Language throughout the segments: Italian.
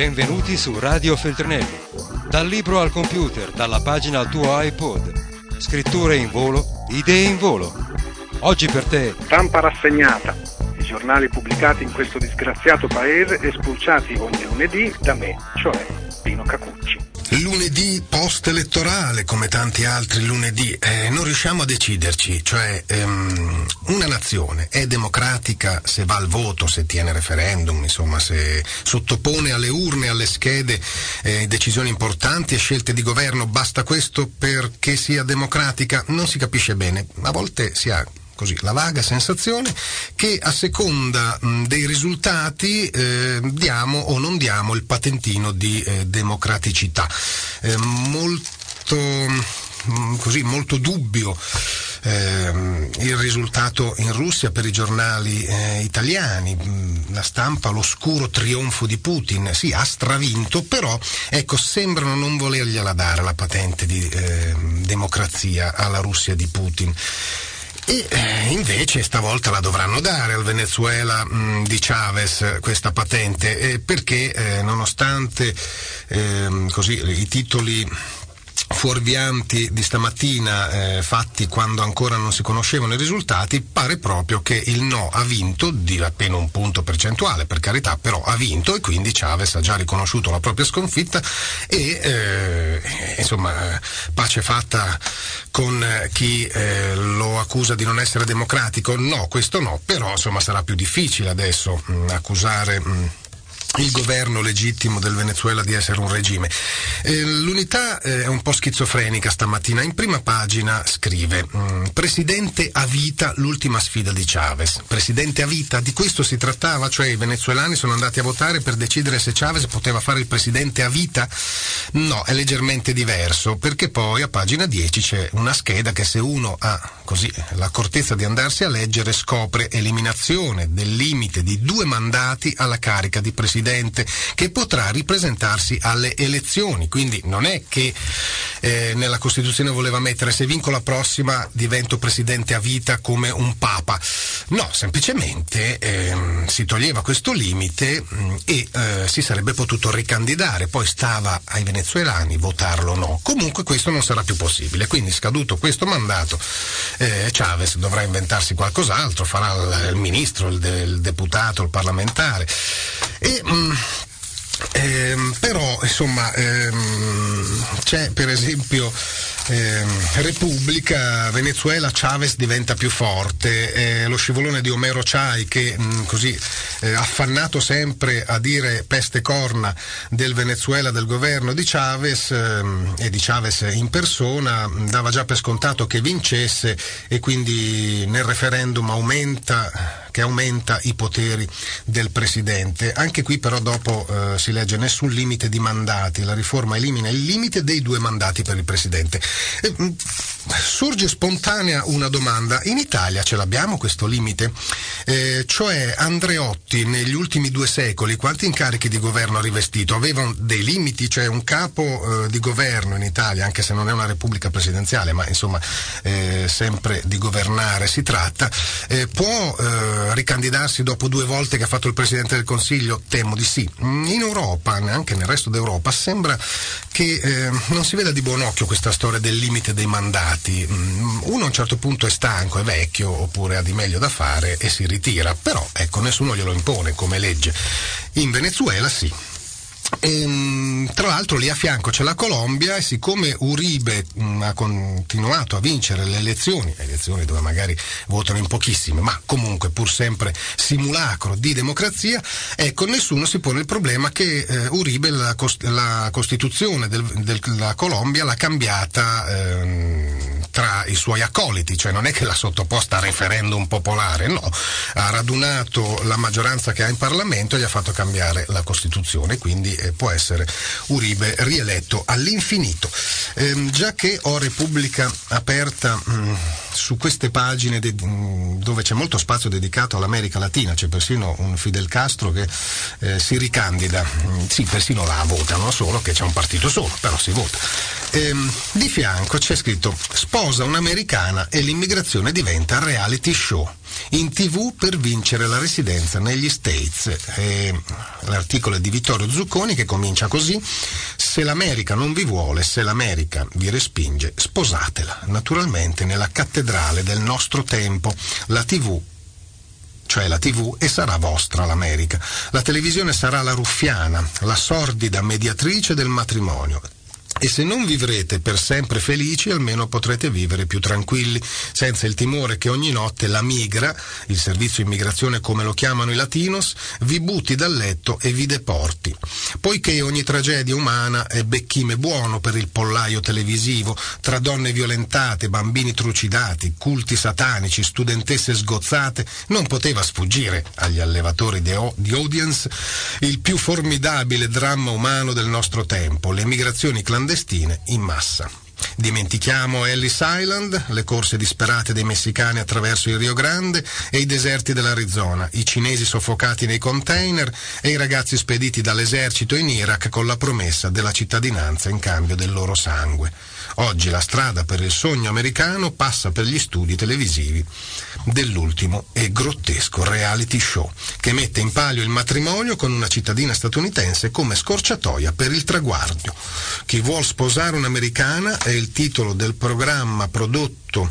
Benvenuti su Radio Feltrinelli. Dal libro al computer, dalla pagina al tuo iPod. Scritture in volo, idee in volo. Oggi per te. Stampa rassegnata. I giornali pubblicati in questo disgraziato paese e spulciati ogni lunedì da me, cioè Pino Cacucci lunedì post-elettorale, come tanti altri lunedì, eh, non riusciamo a deciderci, cioè ehm, una nazione è democratica se va al voto, se tiene referendum, insomma, se sottopone alle urne, alle schede eh, decisioni importanti e scelte di governo, basta questo perché sia democratica? Non si capisce bene, a volte si ha così, la vaga sensazione che a seconda mh, dei risultati eh, diamo o non diamo il patentino di eh, democraticità. Eh, molto, mh, così, molto dubbio. Eh, il risultato in Russia per i giornali eh, italiani, la stampa, l'oscuro trionfo di Putin, sì, ha stravinto, però ecco, sembrano non volergliela dare la patente di eh, democrazia alla Russia di Putin. E eh, invece stavolta la dovranno dare al Venezuela mh, mm, di Chavez questa patente. Eh, perché eh, nonostante ehm, così, i titoli fuorvianti di stamattina eh, fatti quando ancora non si conoscevano i risultati, pare proprio che il no ha vinto di appena un punto percentuale, per carità, però ha vinto e quindi Chavez ha già riconosciuto la propria sconfitta e eh, insomma pace fatta con chi eh, lo accusa di non essere democratico. No, questo no, però insomma sarà più difficile adesso mh, accusare mh, il governo legittimo del Venezuela di essere un regime. Eh, l'unità eh, è un po' schizofrenica stamattina. In prima pagina scrive mm, Presidente a vita l'ultima sfida di Chavez. Presidente a vita, di questo si trattava? Cioè i venezuelani sono andati a votare per decidere se Chavez poteva fare il presidente a vita? No, è leggermente diverso, perché poi a pagina 10 c'è una scheda che se uno ha così l'accortezza di andarsi a leggere scopre eliminazione del limite di due mandati alla carica di presidente che potrà ripresentarsi alle elezioni. Quindi non è che eh, nella Costituzione voleva mettere se vinco la prossima divento presidente a vita come un papa. No, semplicemente ehm, si toglieva questo limite mh, mm, e eh, si sarebbe potuto ricandidare, poi stava ai venezuelani votarlo o no. Comunque questo non sarà più possibile, quindi scaduto questo mandato eh, Chavez dovrà inventarsi qualcos'altro, farà il, il ministro, il, il deputato, il parlamentare. E, mh, mm, ehm, però insomma ehm, c'è per esempio eh, Repubblica, Venezuela, Chavez diventa più forte, eh, lo scivolone di Omero Chai che mh, mm, così eh, affannato sempre a dire peste corna del Venezuela, del governo di Chavez ehm, e di Chavez in persona, dava già per scontato che vincesse e quindi nel referendum aumenta che aumenta i poteri del Presidente. Anche qui però dopo eh, si legge nessun limite di mandati, la riforma elimina il limite dei due mandati per il Presidente. Eh, sorge spontanea una domanda, in Italia ce l'abbiamo questo limite? Eh, cioè Andreotti negli ultimi due secoli quanti incarichi di governo ha rivestito? Avevano dei limiti, cioè un capo eh, di governo in Italia, anche se non è una repubblica presidenziale, ma insomma eh, sempre di governare si tratta, eh, può ricandidarsi dopo due volte che ha fatto il Presidente del Consiglio? Temo di sì. In Europa, anche nel resto d'Europa, sembra che eh, non si veda di buon occhio questa storia del limite dei mandati. Mm, uno a un certo punto è stanco, è vecchio, oppure ha di meglio da fare e si ritira, però ecco, nessuno glielo impone come legge. In Venezuela sì. E, ehm, tra l'altro lì a fianco c'è la Colombia e siccome Uribe mh, mm, ha continuato a vincere le elezioni, elezioni dove magari votano in pochissime, ma comunque pur sempre simulacro di democrazia, ecco nessuno si pone il problema che eh, Uribe la, la Costituzione del, della Colombia l'ha cambiata eh, tra i suoi accoliti, cioè non è che l'ha sottoposta a referendum popolare, no, ha radunato la maggioranza che ha in Parlamento e gli ha fatto cambiare la Costituzione, quindi può essere Uribe rieletto all'infinito. Eh, già che ho Repubblica aperta mh, mm, su queste pagine de- mh, mm, dove c'è molto spazio dedicato all'America Latina, c'è persino un Fidel Castro che eh, si ricandida, mh, mm, sì, persino la votano solo che c'è un partito solo, però si vota. ehm, di fianco c'è scritto sposa un'americana e l'immigrazione diventa reality show in tv per vincere la residenza negli States. Eh, l'articolo è di Vittorio Zucconi che comincia così. Se l'America non vi vuole, se l'America vi respinge, sposatela. Naturalmente nella cattedrale del nostro tempo, la tv cioè la TV, e sarà vostra l'America. La televisione sarà la ruffiana, la sordida mediatrice del matrimonio. E se non vivrete per sempre felici, almeno potrete vivere più tranquilli, senza il timore che ogni notte la migra, il servizio immigrazione come lo chiamano i latinos, vi butti dal letto e vi deporti. Poiché ogni tragedia umana è becchime buono per il pollaio televisivo, tra donne violentate, bambini trucidati, culti satanici, studentesse sgozzate, non poteva sfuggire agli allevatori di, audience il più formidabile dramma umano del nostro tempo, le migrazioni clandestine clandestine in massa. Dimentichiamo Ellis Island, le corse disperate dei messicani attraverso il Rio Grande e i deserti dell'Arizona, i cinesi soffocati nei container e i ragazzi spediti dall'esercito in Iraq con la promessa della cittadinanza in cambio del loro sangue. Oggi la strada per il sogno americano passa per gli studi televisivi dell'ultimo e grottesco reality show che mette in palio il matrimonio con una cittadina statunitense come scorciatoia per il traguardo. Chi vuol sposare un'americana è il titolo del programma prodotto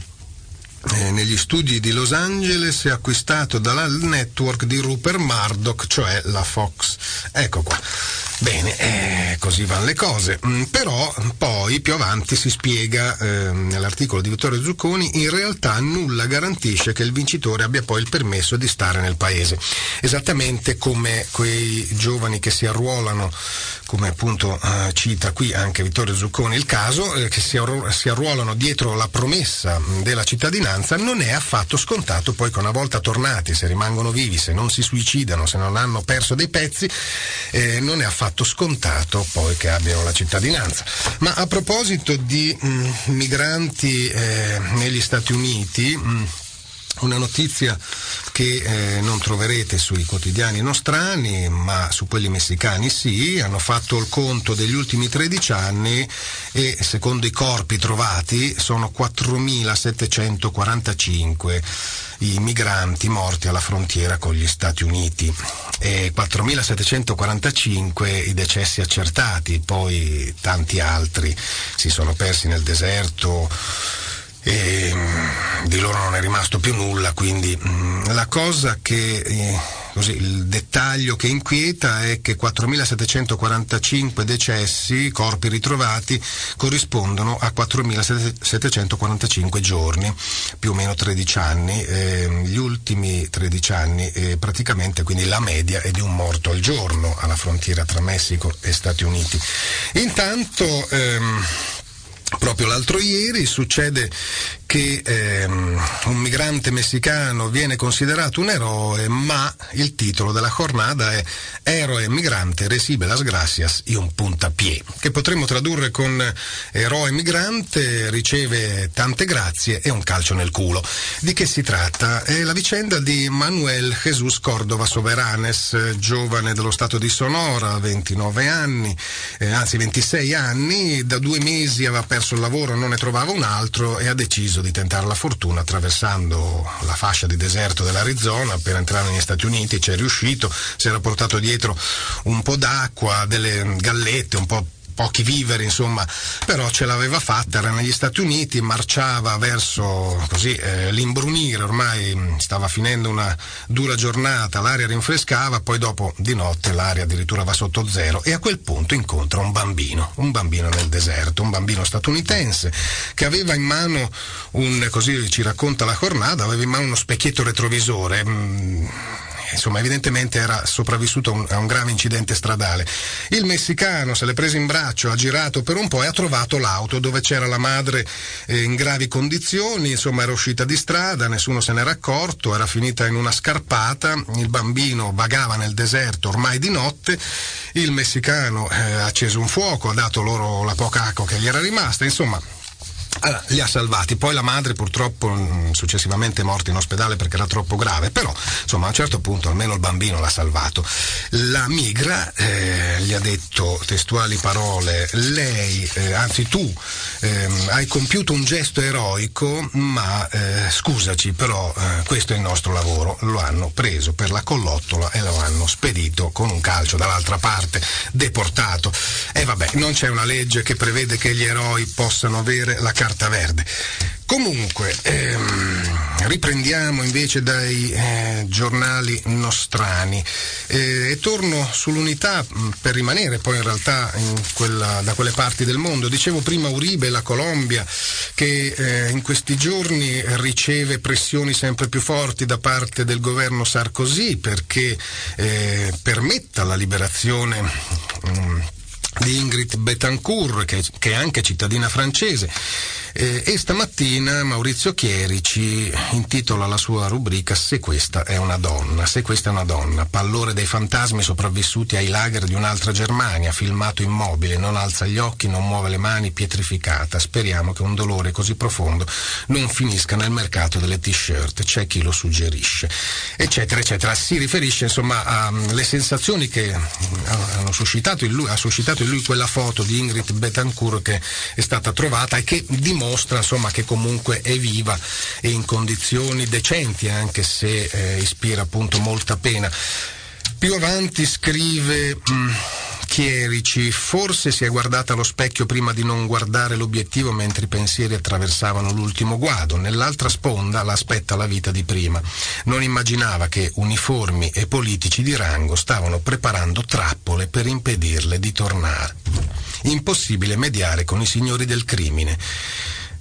eh, negli studi di Los Angeles e acquistato dalla network di Rupert Murdoch, cioè la Fox. Ecco qua. Bene, eh, così vanno le cose. Mm, però poi più avanti si spiega eh, nell'articolo di Vittorio Zucconi, in realtà nulla garantisce che il vincitore abbia poi il permesso di stare nel paese. Esattamente come quei giovani che si arruolano, come appunto eh, cita qui anche Vittorio Zucconi il caso, eh, che si, arru- si arruolano dietro la promessa della cittadinanza, non è affatto scontato poi che una volta tornati, se rimangono vivi, se non si suicidano, se non hanno perso dei pezzi, eh, non è affatto affatto scontato poi che abbiano la cittadinanza. Ma a proposito di mh, mm, migranti eh, negli Stati Uniti, mh, mm, una notizia che eh, non troverete sui quotidiani nostrani, ma su quelli messicani sì, hanno fatto il conto degli ultimi 13 anni e secondo i corpi trovati sono 4.745 i migranti morti alla frontiera con gli Stati Uniti. E 4.745 i decessi accertati, poi tanti altri si sono persi nel deserto e di loro non è rimasto più nulla, quindi mm, la cosa che eh, così, il dettaglio che inquieta è che 4.745 decessi, corpi ritrovati, corrispondono a 4.745 giorni, più o meno 13 anni. Eh, gli ultimi 13 anni, eh, praticamente quindi la media è di un morto al giorno alla frontiera tra Messico e Stati Uniti. Intanto ehm, Proprio l'altro ieri succede che ehm, un migrante messicano viene considerato un eroe, ma il titolo della jornada è Eroe migrante recibe las gracias y un puntapié, che potremmo tradurre con eroe migrante riceve tante grazie e un calcio nel culo. Di che si tratta? È la vicenda di Manuel Jesus Cordova Soberanes, giovane dello stato di Sonora, 29 anni, eh, anzi 26 anni, da due mesi aveva perso il lavoro, non ne trovava un altro e ha deciso di tentare la fortuna attraversando la fascia di deserto dell'Arizona per entrare negli Stati Uniti, ci è riuscito, si era portato dietro un po' d'acqua, delle gallette, un po' pochi viveri, insomma, però ce l'aveva fatta, era negli Stati Uniti, marciava verso così, eh, l'imbrunire, ormai mm, stava finendo una dura giornata, l'aria rinfrescava, poi dopo di notte l'aria addirittura va sotto zero e a quel punto incontra un bambino, un bambino nel deserto, un bambino statunitense che aveva in mano un, così ci racconta la jornada, aveva in mano uno specchietto retrovisore. Mh, mm, insomma evidentemente era sopravvissuto a un, a un, grave incidente stradale. Il messicano se l'è preso in braccio, ha girato per un po' e ha trovato l'auto dove c'era la madre eh, in gravi condizioni, insomma era uscita di strada, nessuno se n'era accorto, era finita in una scarpata, il bambino vagava nel deserto ormai di notte, il messicano eh, ha acceso un fuoco, ha dato loro la poca acqua che gli era rimasta, insomma allora, li ha salvati. Poi la madre purtroppo mh, successivamente è morta in ospedale perché era troppo grave, però insomma a un certo punto almeno il bambino l'ha salvato. La migra eh, gli ha detto testuali parole, lei, eh, anzi tu, ehm, hai compiuto un gesto eroico, ma eh, scusaci, però eh, questo è il nostro lavoro. Lo hanno preso per la collottola e lo hanno spedito con un calcio dall'altra parte, deportato. E vabbè, non c'è una legge che prevede che gli eroi possano avere la carta verde. Comunque, ehm, riprendiamo invece dai eh, giornali nostrani eh, e torno sull'unità mh, per rimanere poi in realtà in quella, da quelle parti del mondo. Dicevo prima Uribe, la Colombia, che eh, in questi giorni riceve pressioni sempre più forti da parte del governo Sarkozy perché eh, permetta la liberazione. Mh, di Ingrid Betancourt, che, che, è anche cittadina francese. Eh, e stamattina Maurizio Chierici intitola la sua rubrica Se questa è una donna, se questa è una donna, pallore dei fantasmi sopravvissuti ai lager di un'altra Germania, filmato immobile, non alza gli occhi, non muove le mani, pietrificata. Speriamo che un dolore così profondo non finisca nel mercato delle t-shirt, c'è chi lo suggerisce, eccetera, eccetera. Si riferisce insomma alle sensazioni che hanno suscitato in lui, ha suscitato in lui quella foto di Ingrid Betancourt che è stata trovata e che dimostra insomma che comunque è viva e in condizioni decenti anche se eh, ispira appunto molta pena. Più avanti scrive mh, mm, Chierici, forse si è guardata allo specchio prima di non guardare l'obiettivo mentre i pensieri attraversavano l'ultimo guado. Nell'altra sponda l'aspetta la vita di prima. Non immaginava che uniformi e politici di rango stavano preparando trappole per impedirle di tornare. Impossibile mediare con i signori del crimine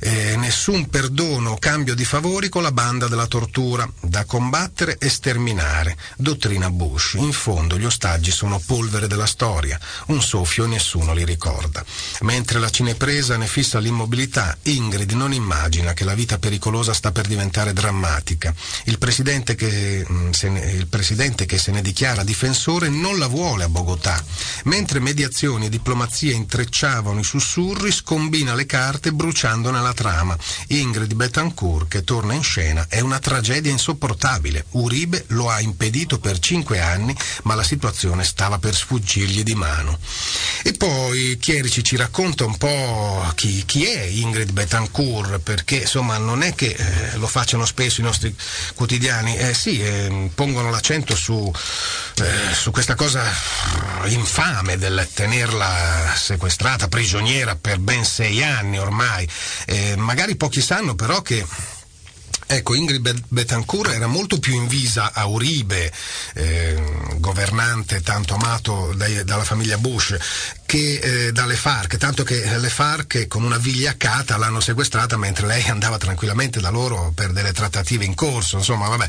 eh, nessun perdono o cambio di favori con la banda della tortura, da combattere e sterminare. Dottrina Bush. In fondo gli ostaggi sono polvere della storia, un soffio e nessuno li ricorda. Mentre la cinepresa ne fissa l'immobilità, Ingrid non immagina che la vita pericolosa sta per diventare drammatica. Il presidente che, mm, ne, il presidente che se ne dichiara difensore non la vuole a Bogotà. Mentre mediazioni e diplomazia intrecciavano i sussurri, scombina le carte bruciandone la la trama. Ingrid Betancourt, che torna in scena, è una tragedia insopportabile. Uribe lo ha impedito per cinque anni, ma la situazione stava per sfuggirgli di mano. E poi Chierici ci racconta un po' chi, chi è Ingrid Betancourt, perché insomma non è che eh, lo facciano spesso i nostri quotidiani, eh sì, eh, pongono l'accento su, eh, su questa cosa infame del tenerla sequestrata, prigioniera per ben sei anni ormai. Eh, magari pochi sanno però che Ecco, Ingrid Betancourt era molto più invisa a Uribe, eh, governante tanto amato dai, dalla famiglia Bush, che eh, dalle FARC, tanto che le FARC con una vigliaccata l'hanno sequestrata mentre lei andava tranquillamente da loro per delle trattative in corso, insomma vabbè.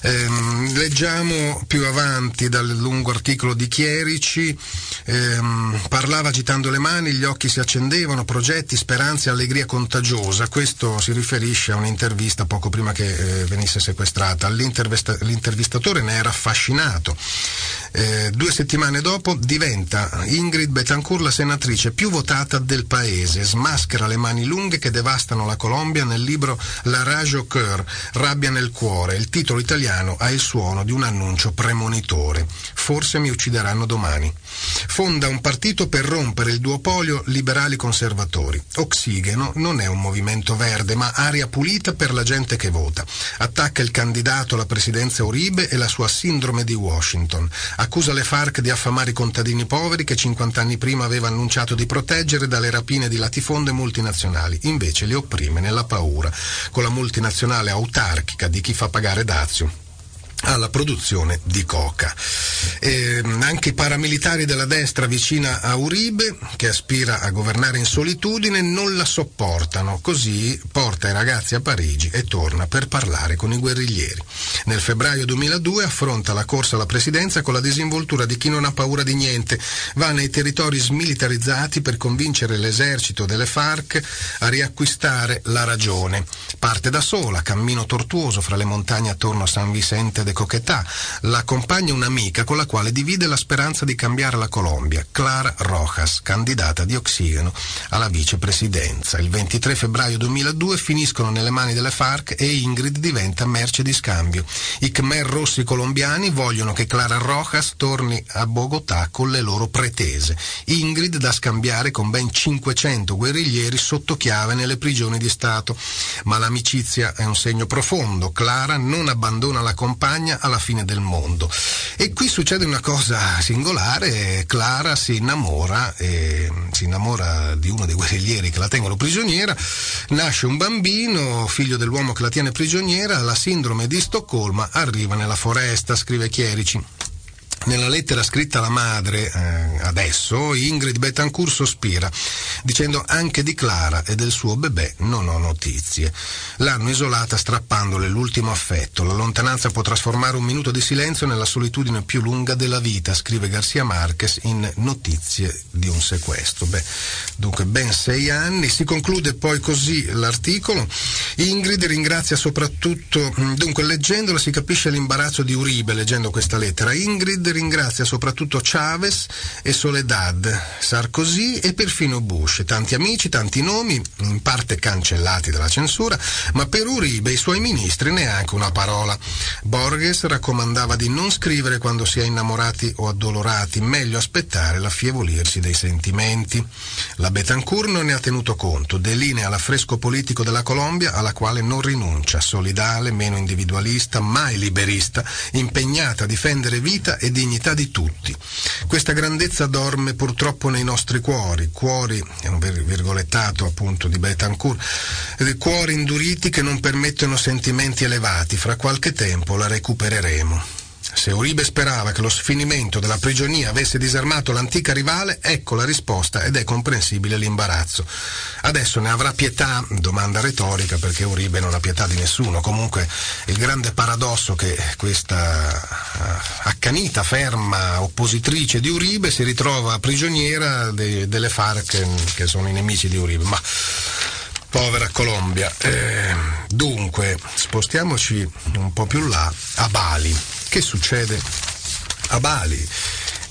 Ehm, leggiamo più avanti dal lungo articolo di Chierici, ehm, parlava agitando le mani, gli occhi si accendevano, progetti, speranze, allegria contagiosa, questo si riferisce a un'intervista poco prima che eh, venisse sequestrata, l'intervistatore ne era affascinato. Eh, due settimane dopo diventa Ingrid Betancourt la senatrice più votata del paese, smaschera le mani lunghe che devastano la Colombia nel libro La rage au cœur, rabbia nel cuore. Il titolo italiano ha il suono di un annuncio premonitore. Forse mi uccideranno domani. Fonda un partito per rompere il duopolio liberali-conservatori. Ossigeno non è un movimento verde, ma aria pulita per la gente che vota. Attacca il candidato alla presidenza Uribe e la sua sindrome di Washington. Accusa le FARC di affamare i contadini poveri che 50 anni prima aveva annunciato di proteggere dalle rapine di latifonde multinazionali. Invece li opprime nella paura, con la multinazionale autarchica di chi fa pagare Dazio alla produzione di coca. Eh, anche i paramilitari della destra vicina a Uribe, che aspira a governare in solitudine, non la sopportano, così porta i ragazzi a Parigi e torna per parlare con i guerriglieri. Nel febbraio 2002 affronta la corsa alla presidenza con la disinvoltura di chi non ha paura di niente, va nei territori smilitarizzati per convincere l'esercito delle FARC a riacquistare la ragione. Parte da sola, cammino tortuoso fra le montagne attorno a San Vicente de coquetà. L'accompagna un'amica con la quale divide la speranza di cambiare la Colombia, Clara Rojas, candidata di ossigeno alla vicepresidenza. Il 23 febbraio 2002 finiscono nelle mani delle FARC e Ingrid diventa merce di scambio. I Khmer rossi colombiani vogliono che Clara Rojas torni a Bogotà con le loro pretese. Ingrid da scambiare con ben 500 guerriglieri sotto chiave nelle prigioni di Stato. Ma l'amicizia è un segno profondo. Clara non abbandona la compagna alla fine del mondo. E qui succede una cosa singolare. Clara si innamora, e si innamora di uno dei guerriglieri che la tengono prigioniera. Nasce un bambino, figlio dell'uomo che la tiene prigioniera. La sindrome di Stoccolma arriva nella foresta, scrive Chierici. Nella lettera scritta alla madre eh, adesso, Ingrid Betancourt sospira, dicendo anche di Clara e del suo bebè non ho notizie. L'hanno isolata strappandole l'ultimo affetto. La lontananza può trasformare un minuto di silenzio nella solitudine più lunga della vita, scrive Garcia Marquez in Notizie di un sequestro. Beh, dunque ben sei anni. Si conclude poi così l'articolo. Ingrid ringrazia soprattutto, dunque leggendola si capisce l'imbarazzo di Uribe leggendo questa lettera. Ingrid ringrazia soprattutto Chavez e Soledad, Sarkozy e perfino Bush, tanti amici, tanti nomi, in parte cancellati dalla censura, ma per Uribe e i suoi ministri neanche una parola. Borges raccomandava di non scrivere quando si è innamorati o addolorati, meglio aspettare l'affievolirsi dei sentimenti. La Betancourt non ne ha tenuto conto, delinea l'affresco politico della Colombia alla quale non rinuncia, solidale, meno individualista, mai liberista, impegnata a difendere vita e dignità di tutti. Questa grandezza dorme purtroppo nei nostri cuori, cuori, è un virgolettato appunto di Betancourt, cuori induriti che non permettono sentimenti elevati, fra qualche tempo la recupereremo. Se Uribe sperava che lo sfinimento della prigionia avesse disarmato l'antica rivale, ecco la risposta ed è comprensibile l'imbarazzo. Adesso ne avrà pietà? Domanda retorica perché Uribe non ha pietà di nessuno. Comunque il grande paradosso che questa uh, accanita, ferma oppositrice di Uribe si ritrova prigioniera de- delle FARC che sono i nemici di Uribe. Ma povera Colombia. Eh, dunque, spostiamoci un po' più là, a Bali. Che succede a Bali?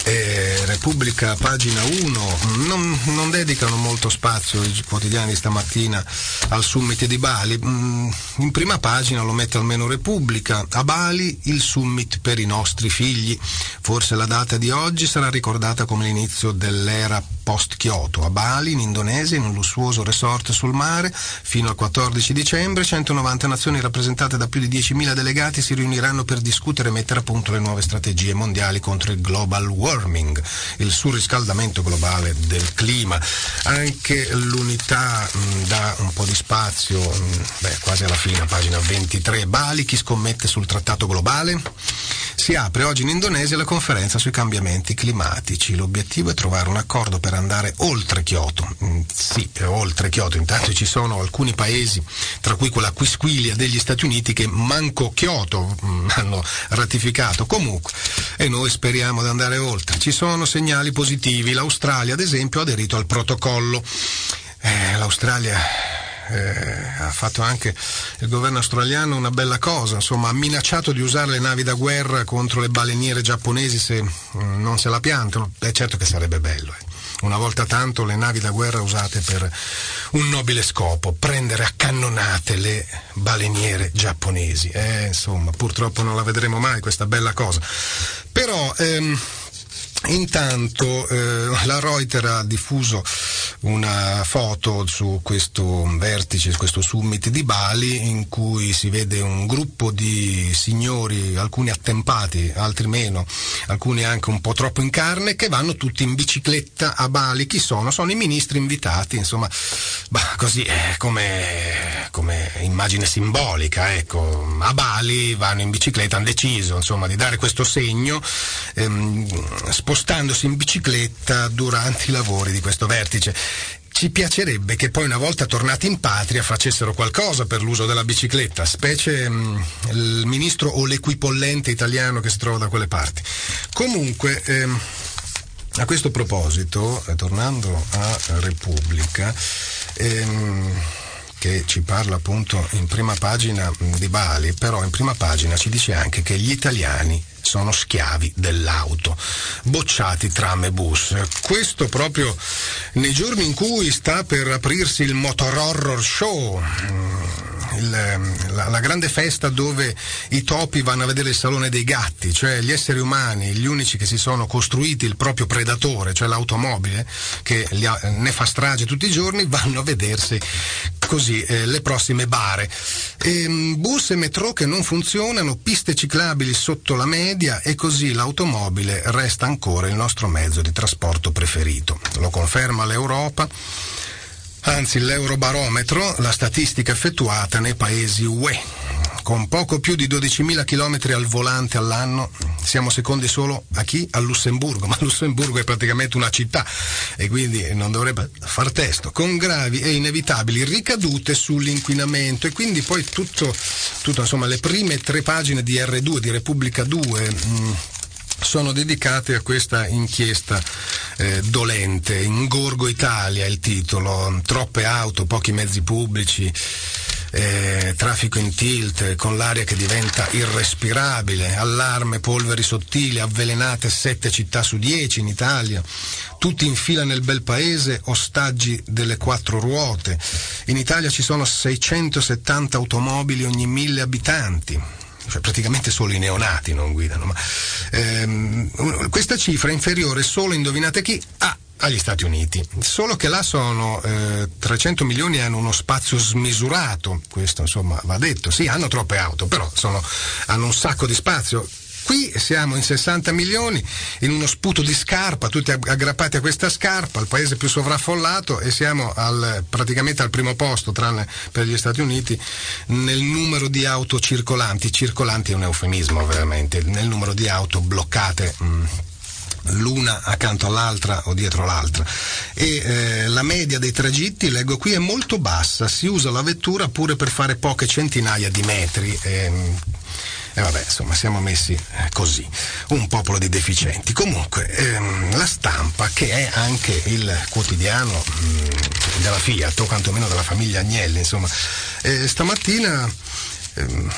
Eh, Repubblica pagina 1 non, non, dedicano molto spazio i quotidiani stamattina al summit di Bali mm, in prima pagina lo mette almeno Repubblica a Bali il summit per i nostri figli forse la data di oggi sarà ricordata come l'inizio dell'era post-Kyoto a Bali in Indonesia in un lussuoso resort sul mare fino al 14 dicembre 190 nazioni rappresentate da più di 10.000 delegati si riuniranno per discutere e mettere a punto le nuove strategie mondiali contro il global warming il surriscaldamento globale del clima. Anche l'unità mh, dà un po' di spazio, mh, beh, quasi alla fine, pagina 23. Bali, chi scommette sul trattato globale? Si apre oggi in Indonesia la conferenza sui cambiamenti climatici. L'obiettivo è trovare un accordo per andare oltre Kyoto. Mm, sì, oltre Kyoto. Intanto ci sono alcuni paesi, tra cui quella quisquilia degli Stati Uniti, che manco Kyoto mm, hanno ratificato. Comunque, e noi speriamo di andare oltre. Ci sono segnali positivi. L'Australia, ad esempio, ha aderito al protocollo. Eh, L'Australia eh, ha fatto anche il governo australiano una bella cosa, insomma ha minacciato di usare le navi da guerra contro le baleniere giapponesi se mm, non se la piantano, è certo che sarebbe bello. Eh. Una volta tanto le navi da guerra usate per un nobile scopo, prendere a cannonate le baleniere giapponesi. Eh, insomma, purtroppo non la vedremo mai questa bella cosa. Però ehm, Intanto eh, la Reuters ha diffuso una foto su questo vertice, su questo summit di Bali in cui si vede un gruppo di signori, alcuni attempati, altri meno, alcuni anche un po' troppo in carne, che vanno tutti in bicicletta a Bali. Chi sono? Sono i ministri invitati, insomma, bah, così eh, come, come, immagine simbolica, ecco. A Bali vanno in bicicletta, hanno deciso insomma di dare questo segno. Ehm, spostandosi in bicicletta durante i lavori di questo vertice. Ci piacerebbe che poi una volta tornati in patria facessero qualcosa per l'uso della bicicletta, specie mh, il ministro o l'equipollente italiano che si trova da quelle parti. Comunque, ehm, a questo proposito, eh, tornando a Repubblica, ehm, che ci parla appunto in prima pagina di Bali, però in prima pagina ci dice anche che gli italiani sono schiavi dell'auto, bocciati tram e bus. Questo proprio nei giorni in cui sta per aprirsi il Motor Horror Show, mm, il, la, la, grande festa dove i topi vanno a vedere il salone dei gatti, cioè gli esseri umani, gli unici che si sono costruiti il proprio predatore, cioè l'automobile, che ha, ne fa strage tutti i giorni, vanno a vedersi così eh, le prossime bare. Ehm, bus e metro che non funzionano, piste ciclabili sotto la media e così l'automobile resta ancora il nostro mezzo di trasporto preferito. Lo conferma l'Europa anzi l'Eurobarometro, la statistica effettuata nei paesi UE. Con poco più di 12.000 km al volante all'anno siamo secondi solo a chi? A Lussemburgo, ma Lussemburgo è praticamente una città e quindi non dovrebbe far testo, con gravi e inevitabili ricadute sull'inquinamento e quindi poi tutto, tutto insomma le prime tre pagine di R2, di Repubblica 2, mh, sono dedicate a questa inchiesta eh, dolente. Ingorgo Italia il titolo, troppe auto, pochi mezzi pubblici. Eh, traffico in tilt, con l'aria che diventa irrespirabile, allarme, polveri sottili, avvelenate sette città su dieci in Italia, tutti in fila nel bel paese, ostaggi delle quattro ruote. In Italia ci sono 670 automobili ogni mille abitanti cioè praticamente solo i neonati non guidano, ma ehm, questa cifra è inferiore solo, indovinate chi, a agli Stati Uniti, solo che là sono eh, 300 milioni e hanno uno spazio smisurato, questo insomma va detto, sì hanno troppe auto, però sono, hanno un sacco di spazio, Qui siamo in 60 milioni, in uno sputo di scarpa, tutti aggrappati a questa scarpa, il paese più sovraffollato e siamo al, praticamente al primo posto, tranne per gli Stati Uniti, nel numero di auto circolanti. Circolanti è un eufemismo veramente, nel numero di auto bloccate. Mm, l'una accanto all'altra o dietro l'altra. E eh, la media dei tragitti, leggo qui, è molto bassa, si usa la vettura pure per fare poche centinaia di metri. Eh, e vabbè, insomma, siamo messi eh, così, un popolo di deficienti. Comunque, ehm, la stampa, che è anche il quotidiano mh, mm, della Fiat, o quantomeno della famiglia Agnelli, insomma, eh, stamattina... Ehm,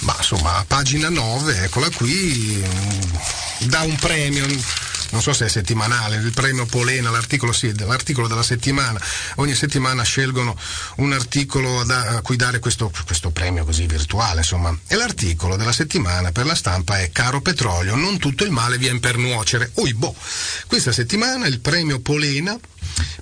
ma insomma, a pagina 9, eccola qui, mm, dà un premio non so se è settimanale, il premio Polena, l'articolo, sì, l'articolo della settimana, ogni settimana scelgono un articolo da, a cui dare questo, questo premio così virtuale, insomma. E l'articolo della settimana per la stampa è Caro petrolio, non tutto il male viene per nuocere. Oi boh, questa settimana il premio Polena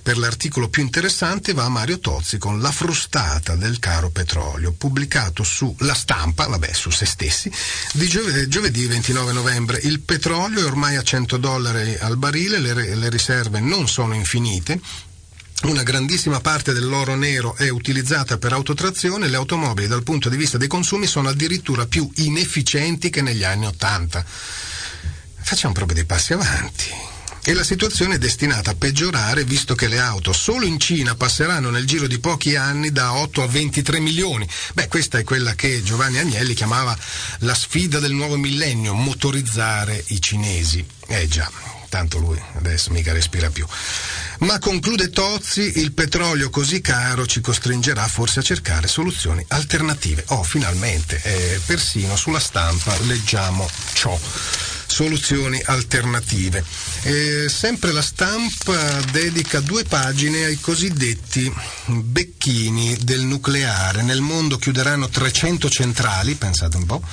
per l'articolo più interessante va a Mario Tozzi con La frustata del caro petrolio, pubblicato su La Stampa, vabbè, su se stessi, di giove- giovedì 29 novembre. Il petrolio è ormai a 100 dollari al barile, le, le riserve non sono infinite, una grandissima parte dell'oro nero è utilizzata per autotrazione, le automobili dal punto di vista dei consumi sono addirittura più inefficienti che negli anni Ottanta. Facciamo proprio dei passi avanti e la situazione è destinata a peggiorare visto che le auto solo in Cina passeranno nel giro di pochi anni da 8 a 23 milioni. Beh, questa è quella che Giovanni Agnelli chiamava la sfida del nuovo millennio, motorizzare i cinesi. Eh già, tanto lui adesso mica respira più. Ma conclude Tozzi, il petrolio così caro ci costringerà forse a cercare soluzioni alternative. Oh, finalmente, eh, persino sulla stampa leggiamo ciò soluzioni alternative. E sempre la stampa dedica due pagine ai cosiddetti becchini del nucleare. Nel mondo chiuderanno 300 centrali, pensate un po'.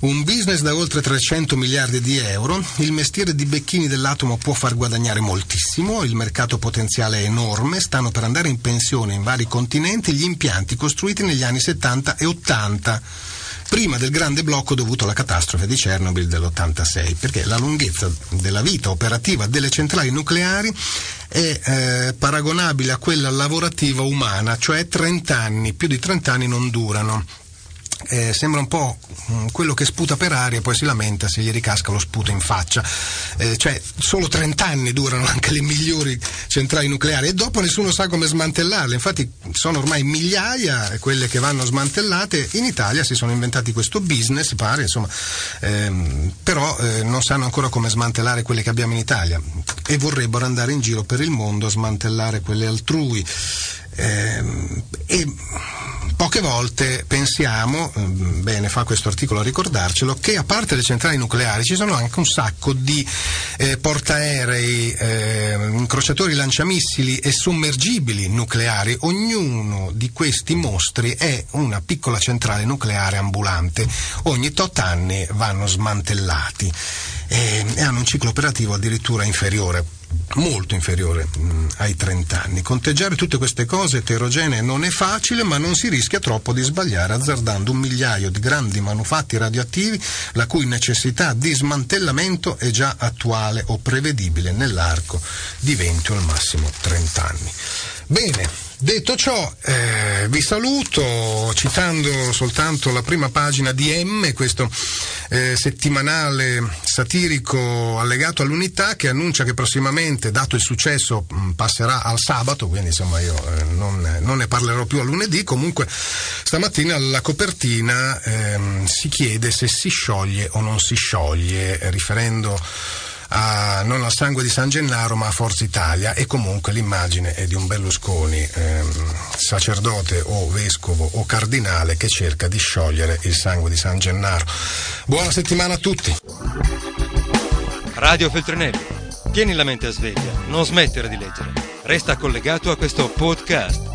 Un business da oltre 300 miliardi di euro, il mestiere di becchini dell'atomo può far guadagnare moltissimo, il mercato potenziale è enorme, stanno per andare in pensione in vari continenti gli impianti costruiti negli anni 70 e 80 prima del grande blocco dovuto alla catastrofe di Chernobyl dell'86, perché la lunghezza della vita operativa delle centrali nucleari è eh, paragonabile a quella lavorativa umana, cioè 30 anni, più di 30 anni non durano eh, sembra un po' mm, quello che sputa per aria e poi si lamenta se gli ricasca lo sputo in faccia. Eh, cioè, solo 30 anni durano anche le migliori centrali nucleari e dopo nessuno sa come smantellarle. Infatti sono ormai migliaia quelle che vanno smantellate. In Italia si sono inventati questo business, pare, insomma, ehm, però eh, non sanno ancora come smantellare quelle che abbiamo in Italia e vorrebbero andare in giro per il mondo a smantellare quelle altrui. Eh, e poche volte pensiamo, mm, bene fa questo articolo a ricordarcelo, che a parte le centrali nucleari ci sono anche un sacco di eh, portaerei, eh, incrociatori lanciamissili e sommergibili nucleari. Ognuno di questi mostri è una piccola centrale nucleare ambulante. Ogni tot anni vanno smantellati e, e hanno un ciclo operativo addirittura inferiore molto inferiore mh, mm, ai 30 anni. Conteggiare tutte queste cose eterogenee non è facile, ma non si rischia troppo di sbagliare azzardando un migliaio di grandi manufatti radioattivi la cui necessità di smantellamento è già attuale o prevedibile nell'arco di 20 o al massimo 30 anni. Bene, Detto ciò, eh, vi saluto citando soltanto la prima pagina di M, questo eh, settimanale satirico allegato all'unità che annuncia che prossimamente, dato il successo, mh, passerà al sabato, quindi insomma io eh, non, non, ne parlerò più a lunedì. Comunque stamattina alla copertina ehm, si chiede se si scioglie o non si scioglie, riferendo a, non al sangue di San Gennaro ma a Forza Italia e comunque l'immagine è di un Berlusconi ehm, sacerdote o vescovo o cardinale che cerca di sciogliere il sangue di San Gennaro. Buona settimana a tutti. Radio Feltrinelli, tieni la mente a sveglia, non smettere di leggere. Resta collegato a questo podcast.